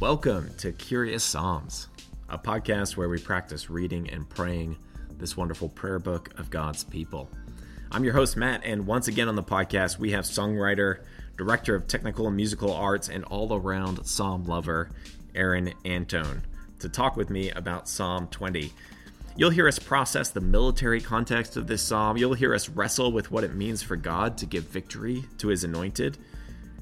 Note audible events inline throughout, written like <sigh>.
Welcome to Curious Psalms, a podcast where we practice reading and praying this wonderful prayer book of God's people. I'm your host, Matt, and once again on the podcast, we have songwriter, director of technical and musical arts, and all around psalm lover, Aaron Antone, to talk with me about Psalm 20. You'll hear us process the military context of this psalm. You'll hear us wrestle with what it means for God to give victory to his anointed.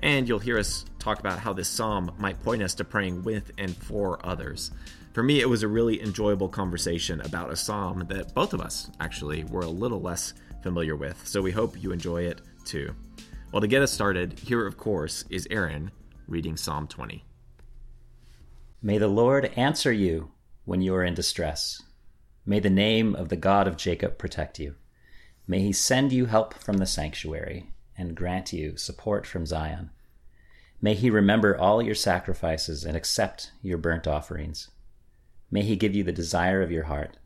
And you'll hear us talk about how this psalm might point us to praying with and for others. For me, it was a really enjoyable conversation about a psalm that both of us actually were a little less familiar with. So we hope you enjoy it too. Well, to get us started, here, of course, is Aaron reading Psalm 20. May the Lord answer you when you are in distress. May the name of the God of Jacob protect you. May he send you help from the sanctuary and grant you support from Zion. May he remember all your sacrifices and accept your burnt offerings. May he give you the desire of your heart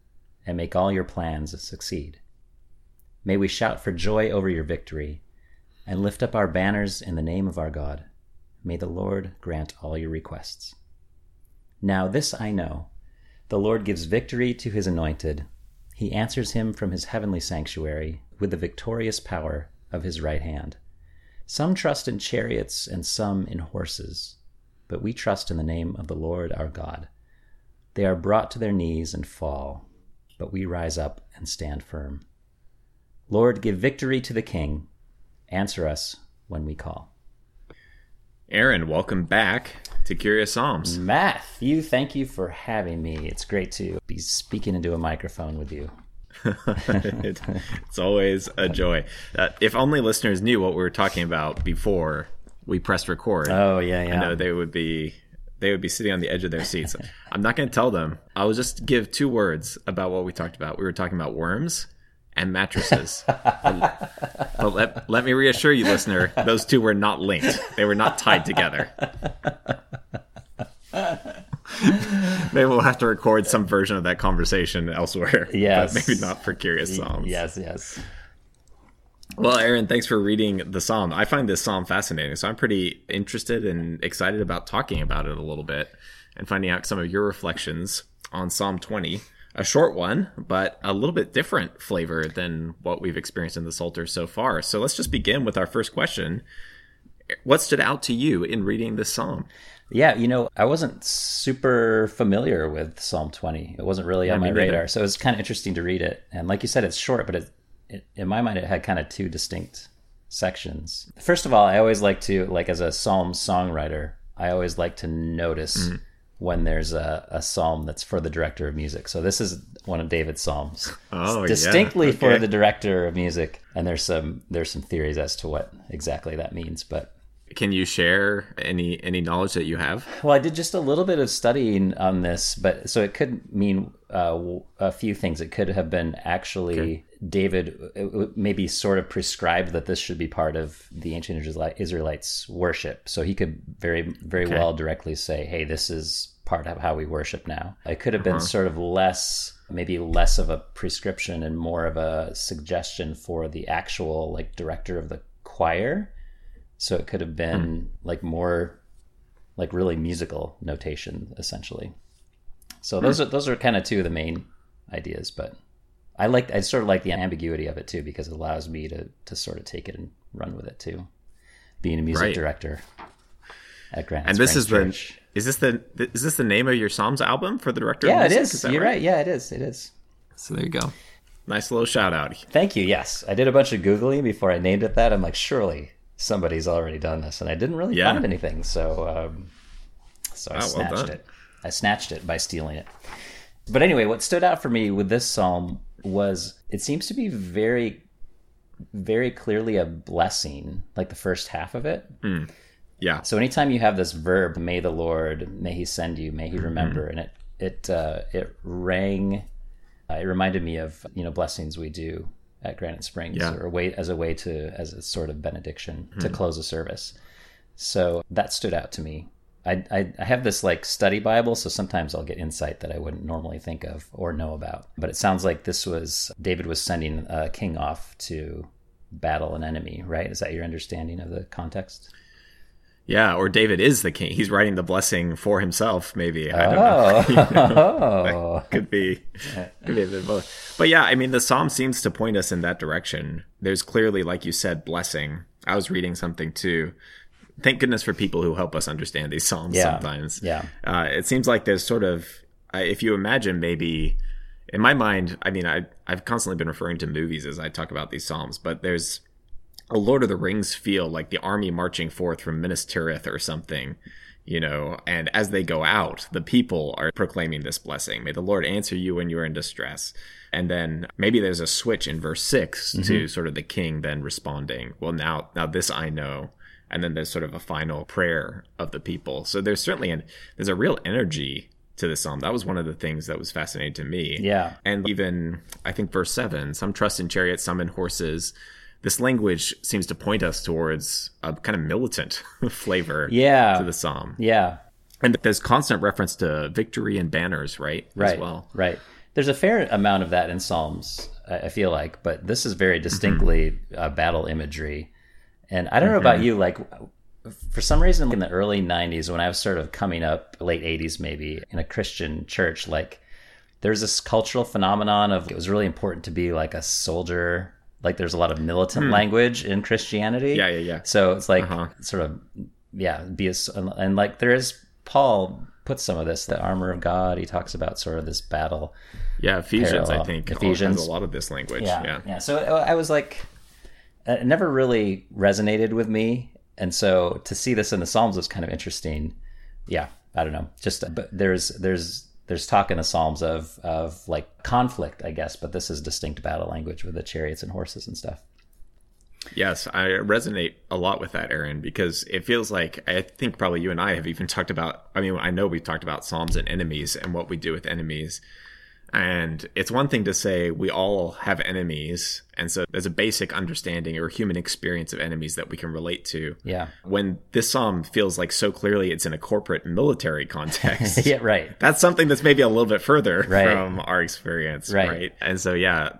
and make all your plans succeed. May we shout for joy over your victory and lift up our banners in the name of our God. May the Lord grant all your requests. Now, this I know the Lord gives victory to his anointed. He answers him from his heavenly sanctuary with the victorious power of his right hand. Some trust in chariots and some in horses, but we trust in the name of the Lord our God. They are brought to their knees and fall, but we rise up and stand firm. Lord, give victory to the King. Answer us when we call. Aaron, welcome back to Curious Psalms. Matthew, thank you for having me. It's great to be speaking into a microphone with you. <laughs> it, it's always a joy. Uh, if only listeners knew what we were talking about before we pressed record. Oh yeah, yeah. I know they would be they would be sitting on the edge of their seats. I'm not going to tell them. I will just give two words about what we talked about. We were talking about worms and mattresses. but, but let, let me reassure you, listener, those two were not linked. They were not tied together. maybe we'll have to record some version of that conversation elsewhere. Yes. But maybe not for Curious Psalms. Yes, yes. Well, Aaron, thanks for reading the psalm. I find this psalm fascinating, so I'm pretty interested and excited about talking about it a little bit and finding out some of your reflections on Psalm 20. A short one, but a little bit different flavor than what we've experienced in the Psalter so far. So let's just begin with our first question. What stood out to you in reading this psalm? Yeah, you know, I wasn't super familiar with Psalm 20. It wasn't really Yeah, on my radar. So it was kind of interesting to read it. And like you said, it's short, but it, it, in my mind, it had kind of two distinct sections. First of all, I always like to, like as a psalm songwriter, I always like to notice Mm-hmm. When there's a, a psalm that's for the director of music. So this is one of David's psalms. Oh, yeah. distinctly for the director of music. And there's some there's some theories as to what exactly that means, but Can you share any any knowledge that you have? well, I did just a little bit of studying on this, but so it could mean uh, a few things. It could have been actually David uh, uh, maybe sort of prescribed that this should be part of the ancient Israelites' worship. So he could very, very Okay. well directly say, "Hey, this is part of how we worship now." It could have been Uh-huh. sort of less, maybe less of a prescription and more of a suggestion for the actual like director of the choir. So it could have been like more like really musical notation essentially. So those are those are kind of two of the main ideas, but I like I sort of like the ambiguity of it too because it allows me to to sort of take it and run with it too. Being a music Right. director at Granite And this Springs is the Church. Is this the is this the name of your Psalms album for the director? Yeah, of it music? is. You're right. Yeah, it is. It is. So there you go. Nice little shout out. Thank you. Yes, I did a bunch of googling before I named it that. I'm like, surely somebody's already done this, and I didn't really Yeah. find anything. So, um, so I Oh, snatched done. it. I snatched it by stealing it. But anyway, what stood out for me with this psalm was it seems to be very, very clearly a blessing, like the first half of it. Yeah. So anytime you have this verb, "May the Lord," "May He send you," "May He remember," and it it uh, it rang. Uh, it reminded me of you know blessings we do at Granite Springs, Yeah. or a way as a way to as a sort of benediction to close a service. So that stood out to me I, I, I have this like study Bible, so sometimes I'll get insight that I wouldn't normally think of or know about. But it sounds like this was David was sending a king off to battle an enemy, right? Is that your understanding of the context? Yeah, or David is the king. He's writing the blessing for himself, maybe. I don't Oh. know. <laughs> You know? <laughs> could be could be a bit both. But yeah, I mean the psalm seems to point us in that direction. There's clearly, like you said, blessing. I was reading something too. Thank goodness for people who help us understand these psalms Yeah. sometimes. Yeah. Uh, it seems like there's sort of, if you imagine maybe, in my mind, I mean, I, I've constantly been referring to movies as I talk about these psalms, but there's a Lord of the Rings feel like the army marching forth from Minas Tirith or something, you know, and as they go out, the people are proclaiming this blessing. May the Lord answer you when you are in distress. And then maybe there's a switch in verse 6 mm-hmm. to sort of the king then responding, well, now, now this I know. And then there's sort of a final prayer of the people. So there's certainly an, there's a real energy to the psalm. That was one of the things that was fascinating to me. Yeah. And even, I think, verse 7 some trust in chariots, some in horses. This language seems to point us towards a kind of militant <laughs> flavor Yeah. to the psalm. Yeah. And there's constant reference to victory and banners, right? Right. As well. Right. There's a fair amount of that in Psalms, I feel like, but this is very distinctly uh, battle imagery. And I don't know about you, like, for some reason in the early 90s, when I was sort of coming up, late 80s maybe, in a Christian church, like, there's this cultural phenomenon of it was really important to be like a soldier. Like, there's a lot of militant language in Christianity. Yeah, yeah, yeah. So it's like Uh-huh. sort of yeah, be a, and like there is Paul puts some of this the armor of God. He talks about sort of this battle. Yeah, Ephesians, I think, Ephesians. has a lot of this language. Yeah. yeah. So I was like, it never really resonated with me, and so to see this in the Psalms was kind of interesting. Yeah, I don't know, just but there's there's there's talk in the Psalms of of like conflict, I guess, but this is distinct battle language with the chariots and horses and stuff. Yes, I resonate a lot with that, Aaron, because it feels like I think probably you and I have even talked about. I mean, I know we've talked about Psalms and enemies and what we do with enemies. And it's one thing to say we all have enemies. And so there's a basic understanding or human experience of enemies that we can relate to. Yeah, When this psalm feels like so clearly it's in a corporate military context. <laughs> yeah, right. That's something that's maybe a little bit further Right. from our experience. Right. Right. And so, yeah,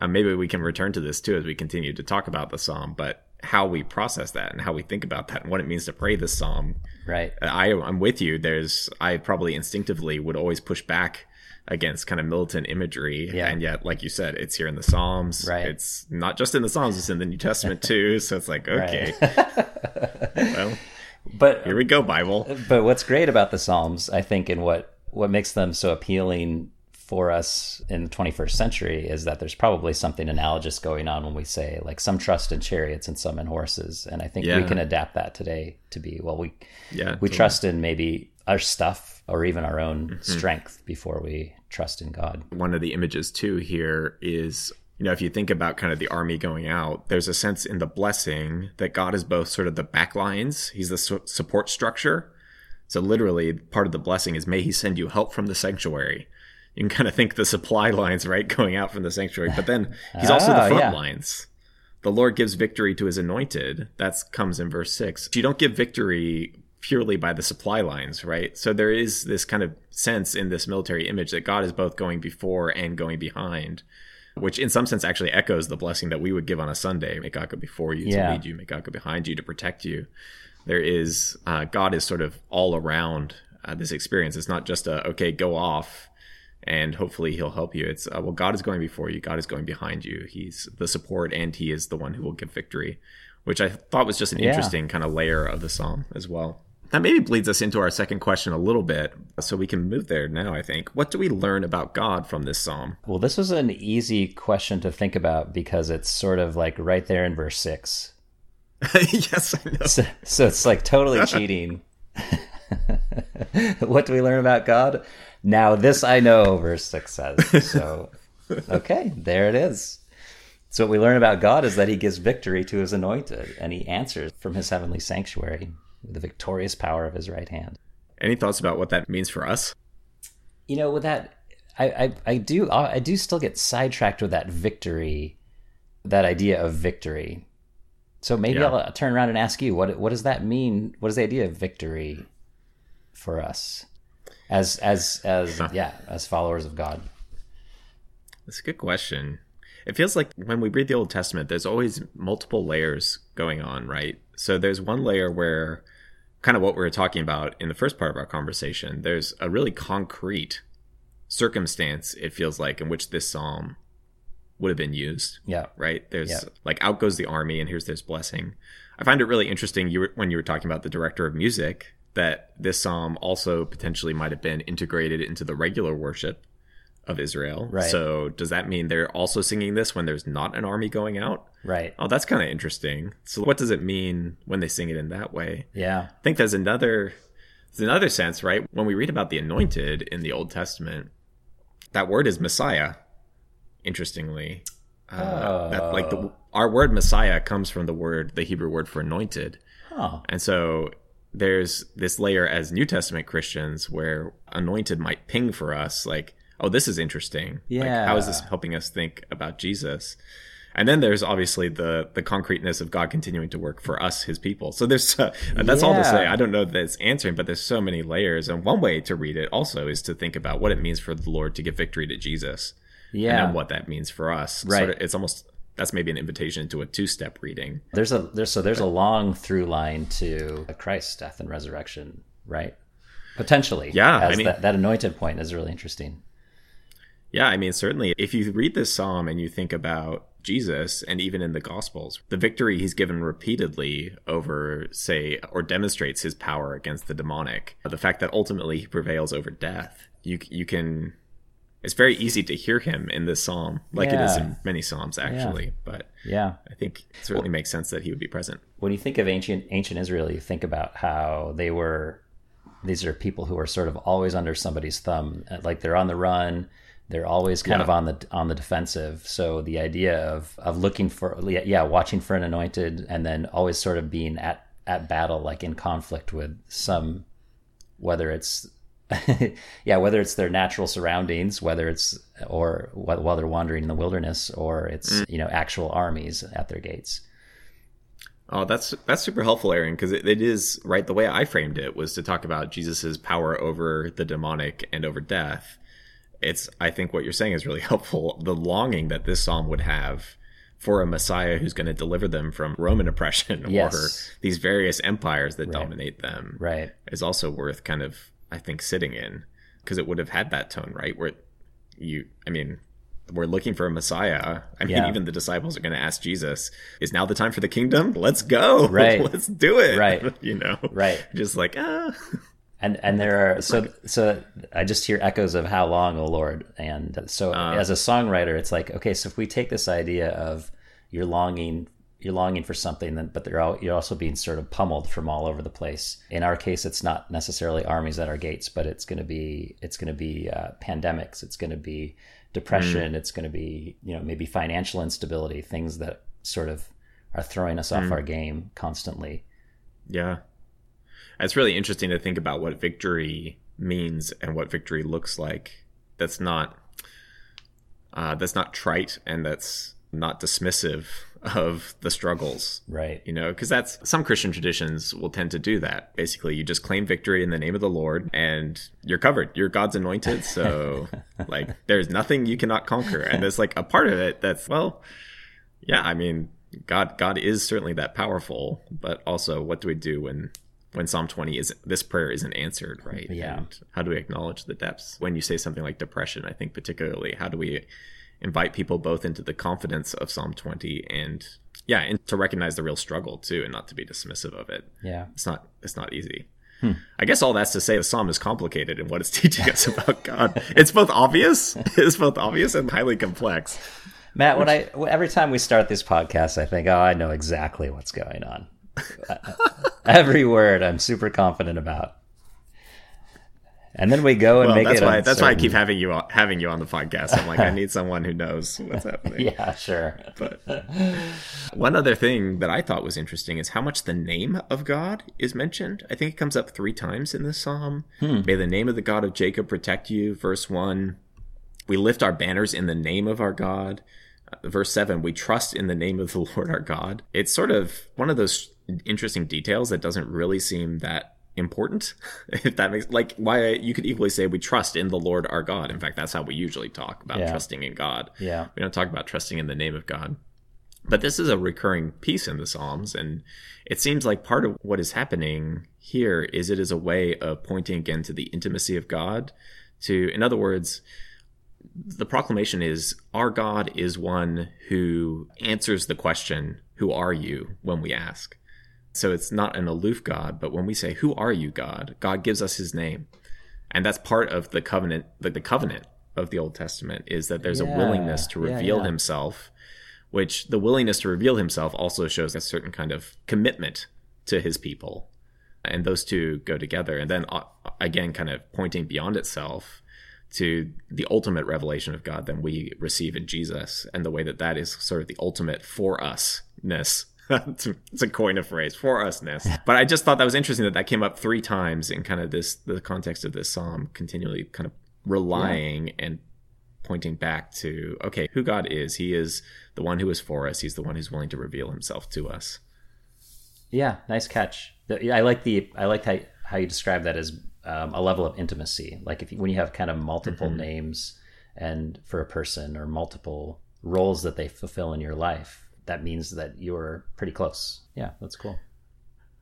uh, maybe we can return to this too as we continue to talk about the psalm, but how we process that and how we think about that and what it means to pray this psalm. Right. I, I'm with you. There's, I probably instinctively would always push back against kind of militant imagery. Yeah. And yet, like you said, it's here in the Psalms. Right. It's not just in the Psalms, it's in the New Testament <laughs> too. So it's like, okay, <laughs> well, <laughs> But here we go, Bible. but what's great about the Psalms, I think, and what what makes them so appealing for us in the 21st century is that there's probably something analogous going on when we say like some trust in chariots and some in horses, and I think we can adapt that today to be well we Yeah. we totally. trust in maybe our stuff or even our own Mm-hmm. strength before we trust in God. one of the images too here is you know if you think about kind of the army going out there's a sense in the blessing that god is both sort of the back lines he's the su- support structure so literally part of the blessing is may he send you help from the sanctuary you can kind of think the supply <laughs> lines right going out from the sanctuary but then he's also Ah, the front yeah. lines the lord gives victory to his anointed that comes in verse 6 you don't give victory purely by the supply lines, right? So there is this kind of sense in this military image that God is both going before and going behind, which in some sense actually echoes the blessing that we would give on a Sunday. May God go before you Yeah. to lead you, may God go behind you to protect you. There is, uh, God is sort of all around uh, this experience. It's not just a, okay, go off and hopefully he'll help you. It's, uh, well, God is going before you, God is going behind you. He's the support and he is the one who will give victory, which I thought was just an Yeah. interesting kind of layer of the psalm as well. That maybe leads us into our second question a little bit, so we can move there now, I think. What do we learn about God from this psalm? Well, this was an easy question to think about because it's sort of like right there in verse 6. <laughs> yes, I know. So, so it's like totally <laughs> cheating. <laughs> what do we learn about God? Now, this I know, verse 6 says. So, okay, there it is. So, what we learn about God is that he gives victory to his anointed and he answers from his heavenly sanctuary with the victorious power of his right hand. Any thoughts about what that means for us? You know, with that, I, I, I do I do still get sidetracked with that victory, that idea of victory. So maybe Yeah. I'll turn around and ask you what what does that mean? What is the idea of victory? for us as as as yeah as followers of God? That's a good question. It feels like when we read the Old Testament, there's always multiple layers going on, right? So there's one layer where kind of what we were talking about in the first part of our conversation. There's a really concrete circumstance, it feels like, in which this psalm would have been used. Yeah. Right? There's Yeah. like out goes the army and here's this blessing. I find it really interesting you were, when you were talking about the director of music that this psalm also potentially might have been integrated into the regular worship of Israel. Right. So does that mean they're also singing this when there's not an army going out? Right. Oh, that's kind of interesting. So what does it mean when they sing it in that way? Yeah. I think there's another there's another sense, right? When we read about the anointed in the Old Testament, that word is Messiah. Interestingly, uh, that like the our word Messiah comes from the word the Hebrew word for anointed, Oh. and so there's this layer as New Testament Christians where anointed might ping for us, like, oh, this is interesting. Like, how is this helping us think about Jesus? And then there's obviously the the concreteness of God continuing to work for us, His people. So there's uh, <laughs> that's all to say. I don't know that it's answering, but there's so many layers. And one way to read it also is to think about what it means for the Lord to give victory to Jesus, Yeah. then what that means for us. Right. Sort of, it's almost that's maybe an invitation to a two step reading. There's a there's so there's a long through line to Christ's death and resurrection, right? Potentially. Yeah, I mean- that, that anointed point is really interesting. Yeah, I mean, certainly, if you read this psalm and you think about Jesus, and even in the Gospels, the victory he's given repeatedly over, say, or demonstrates his power against the demonic, the fact that ultimately he prevails over death, you you can. It's very easy to hear him in this psalm, like it is in many psalms, actually. But Yeah. I think it certainly makes sense that he would be present. when you think of ancient ancient Israel, you think about how they were. These are people who are sort of always under somebody's thumb, like they're on the run. They're always kind Yeah. of on the on the defensive. So the idea of of looking for yeah, watching for an anointed, and then always sort of being at at battle, like in conflict with some, whether it's <laughs> yeah, whether it's their natural surroundings, whether it's or wh- while they're wandering in the wilderness, or it's mm. you know actual armies at their gates. Oh, that's that's super helpful, Aaron, because it, it is right. The way I framed it was to talk about Jesus's power over the demonic and over death. It's I think what you're saying is really <laughs> helpful. The longing that this psalm would have for a Messiah who's going to deliver them from Roman oppression <laughs> Yes. or these various empires that dominate them Right. is also worth kind of I think sitting in because it would have had that tone, right? Where you, I mean, we're looking for a Messiah. I mean, Yeah. even the disciples are going to ask Jesus, "Is now the time for the kingdom? Let's go, Right. <laughs> Let's do it, Right. you know, Right. Just like ah, and and there are so so I just hear echoes of how long, O Lord, and so Uh. as a songwriter, it's like okay, so if we take this idea of you're longing, you're longing for something, then but they're all, you're also being sort of pummeled from all over the place. In our case, it's not necessarily armies at our gates, but it's going to be it's going to be uh, pandemics, it's going to be depression, it's going to be you know maybe financial instability, things that sort of are throwing us off our game constantly. yeah. It's really interesting to think about what victory means and what victory looks like. That's not uh, that's not trite and that's not dismissive of the struggles. Right. you know because that's some christian traditions will tend to do that. Basically you just claim victory in the name of the lord and you're covered. You're god's anointed. So <laughs> like there's nothing you cannot conquer. And there's like a part of it that's well yeah i mean god god is certainly that powerful but also what do we do when when psalm 20 is this prayer isn't answered right Yeah. and how do we acknowledge the depths when you say something like depression i think particularly how do we invite people both into the confidence of Psalm 20 and yeah, and to recognize the real struggle too and not to be dismissive of it. Yeah. It's not it's not easy. Hmm. I guess all that's to say the psalm is complicated in what it's <laughs> teaching us about God. It's both obvious, <laughs> it's both obvious and highly complex. Matt, when I every time we start this podcast, I think, oh, I know exactly what's going on. <laughs> every word I'm super confident about, and then we go and Well, make that's it. why that's why I keep having you on, having you on the podcast. I'm like I need <laughs> someone who knows what's happening. <laughs> Yeah, sure. But one other thing that I thought was interesting is how much the name of God is mentioned. I think it comes up three times in this psalm. May the name of the God of Jacob protect you. Verse one, we lift our banners in the name of our God. Uh, Verse seven, we trust in the name of the Lord our God. It's sort of one of those interesting details that doesn't really seem that important <laughs> if that makes like why you could equally say we trust in the lord our god. In fact that's how we usually talk about Yeah. trusting in god. Yeah. we don't talk about trusting in the name of god. But this is a recurring piece in the psalms and it seems like part of what is happening here is it is a way of pointing again to the intimacy of god to in other words the proclamation is our god is one who answers the question who are you when we ask so it's not an aloof God, but when we say, Who are you, God? God gives us his name. And that's part of the covenant, the, the covenant of the Old Testament is that there's Yeah, a willingness to reveal yeah. himself, which the willingness to reveal himself also shows a certain kind of commitment to his people. And those two go together. And then uh, again, kind of pointing beyond itself to the ultimate revelation of God that we receive in Jesus and the way that that is sort of the ultimate for usness. <laughs> it's a- coin of phrase for usness. But I just thought that was interesting that that came up three times in kind of this, the context of this psalm, continually kind of relying and pointing back to, okay, who God is. He is the one who is for us. He's the one who's willing to reveal himself to us. Yeah, nice catch. I like the I like how how you describe that as um, a level of intimacy. Like if you, when you have kind of multiple names and for a person or multiple roles that they fulfill in your life, that means that you're pretty close. Yeah, that's cool.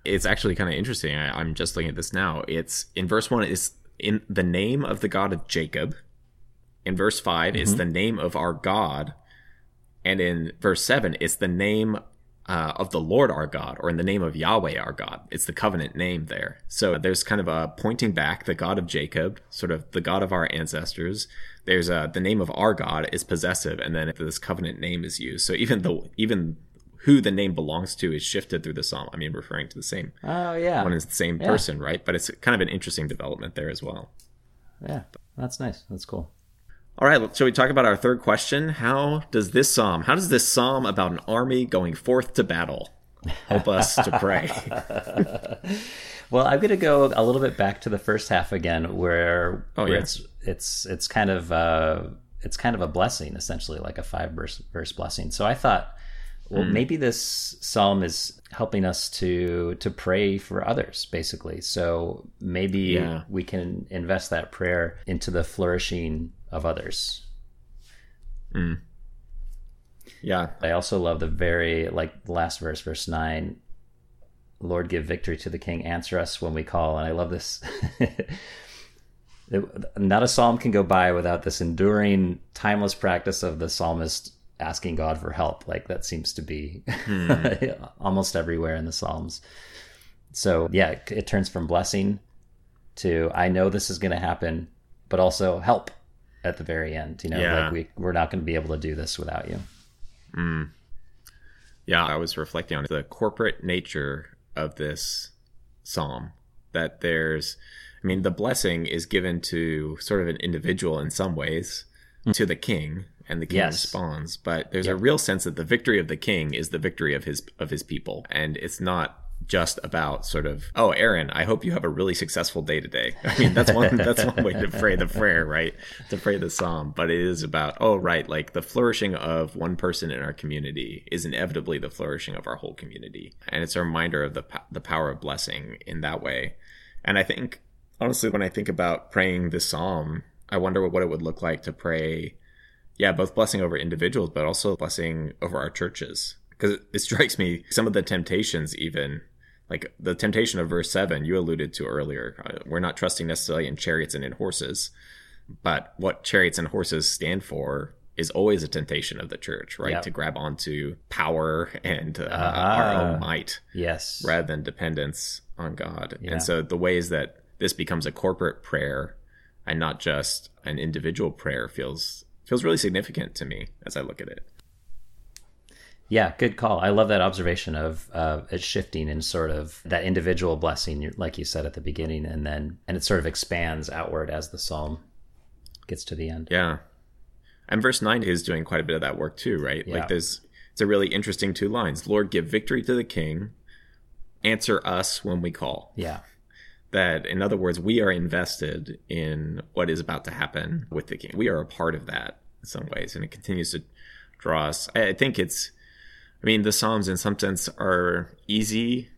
it's actually kind of interesting. I, I'm just looking at this now. It's in verse one. It's in the name of the God of Jacob. In verse 5 it's mm-hmm. the name of our God, and in verse seven, it's the name uh, of the Lord our God, or in the name of Yahweh our God. It's the covenant name there. So there's kind of a pointing back, the God of Jacob, sort of the God of our ancestors. There's a the name of our God is possessive, and then this covenant name is used. So even though even who the name belongs to is shifted through the psalm. I mean, referring to the same Oh yeah, one is the same Yeah. person, right? But it's kind of an interesting development there as well. yeah, that's nice. That's cool. All right, shall we talk about our third question? How does this psalm, how does this psalm about an army going forth to battle help us to pray? <laughs> Well, I'm going to go a little bit back to the first half again, where, Oh, where yeah. it's it's it's kind of uh, it's kind of a blessing, essentially, like a five verse verse blessing. So I thought, well, Hmm. maybe this psalm is helping us to to pray for others, basically. So maybe Yeah. we can invest that prayer into the flourishing of others. Mm. yeah, I also love the very like last verse, verse nine. Lord, give victory to the King. Answer us when we call. And I love this. <laughs> Not a psalm can go by without this enduring, timeless practice of the psalmist asking God for help. Like that seems to be hmm. <laughs> almost everywhere in the psalms. So yeah, it, it turns from blessing to I know this is going to happen, but also help at the very end. You know, Yeah. like we we're not going to be able to do this without you. Mm. yeah. I was reflecting on the corporate nature of this psalm. That there's, I mean, the blessing is given to sort of an individual in some ways, mm. to the king, and the king Yes. responds. But there's a real sense that the victory of the king is the victory of his of his people, and it's not just about sort of oh aaron i hope you have a really successful day today. <laughs> I mean that's one that's one way to pray the prayer right? To pray the psalm. But it is about oh right like the flourishing of one person in our community is inevitably the flourishing of our whole community. And it's a reminder of the the power of blessing in that way. And i think honestly when i think about praying this psalm i wonder what it would look like to pray yeah, both blessing over individuals, but also blessing over our churches. Because it, it strikes me some of the temptations, even like the temptation of verse seven, you alluded to earlier. Uh, we're not trusting necessarily in chariots and in horses, but what chariots and horses stand for is always a temptation of the church, right? Yep. To grab onto power <laughs> and uh, Ah. our own might Yes. rather than dependence on God. Yeah. And so the ways that this becomes a corporate prayer and not just an individual prayer feels feels really significant to me as I look at it. Yeah, good call. I love that observation of uh, it shifting in sort of that individual blessing, like you said at the beginning, and then and it sort of expands outward as the psalm gets to the end. Yeah. And verse 9 is doing quite a bit of that work too, right? Yeah. Like there's it's a really interesting two lines. Lord, give victory to the king. Answer us when we call. Yeah, that in other words we are invested in what is about to happen with the king we are a part of that in some ways and it continues to draw us I think it's i mean the psalms in some sense are easy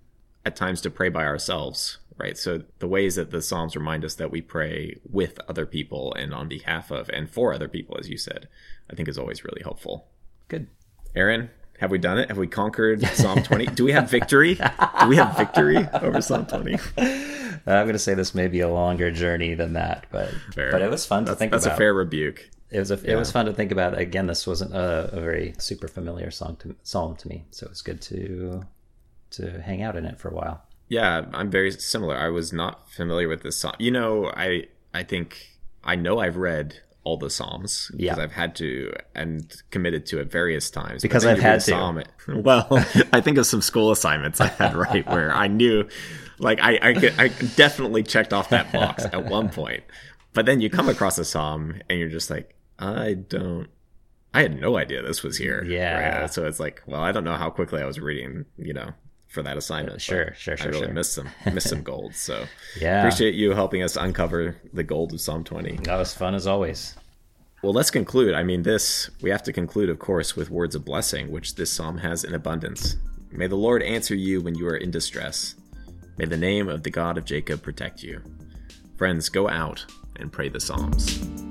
at times to pray by ourselves, right? So the ways that the Psalms remind us that we pray with other people and on behalf of and for other people, as you said, I think is always really helpful. Good. Aaron, have we done it? Have we conquered <laughs> Psalm 20? Do we have victory? Do we have victory over Psalm 20? <laughs> I'm going to say this may be a longer journey than that, but Fair. but it was fun to That's, think that's about. a fair rebuke. It was a, it was fun to think about. Again, this wasn't a, a very super familiar song to psalm to me, so it was good to to hang out in it for a while. Yeah, I'm very similar. I was not familiar with this song. You know, I I think I know I've read all the psalms because Yeah. I've had to and committed to it various times. Because I've had to. Psalm- <laughs> well, I think of some school assignments I had right <laughs> where I knew, like I I, could, I definitely checked off that box at one <laughs> point. But then you come across a psalm and you're just like, I don't. I had no idea this was here. Yeah. Right? So it's like, well, I don't know how quickly I was reading, you know, for that assignment. but Sure, sure, I really sure. missed some missed some gold. So <laughs> Yeah, appreciate you helping us uncover the gold of Psalm 20. that was fun as always. Well, let's conclude. I mean, this we have to conclude, of course, with words of blessing, which this psalm has in abundance. May the Lord answer you when you are in distress. May the name of the God of Jacob protect you. Friends, go out and pray the Psalms.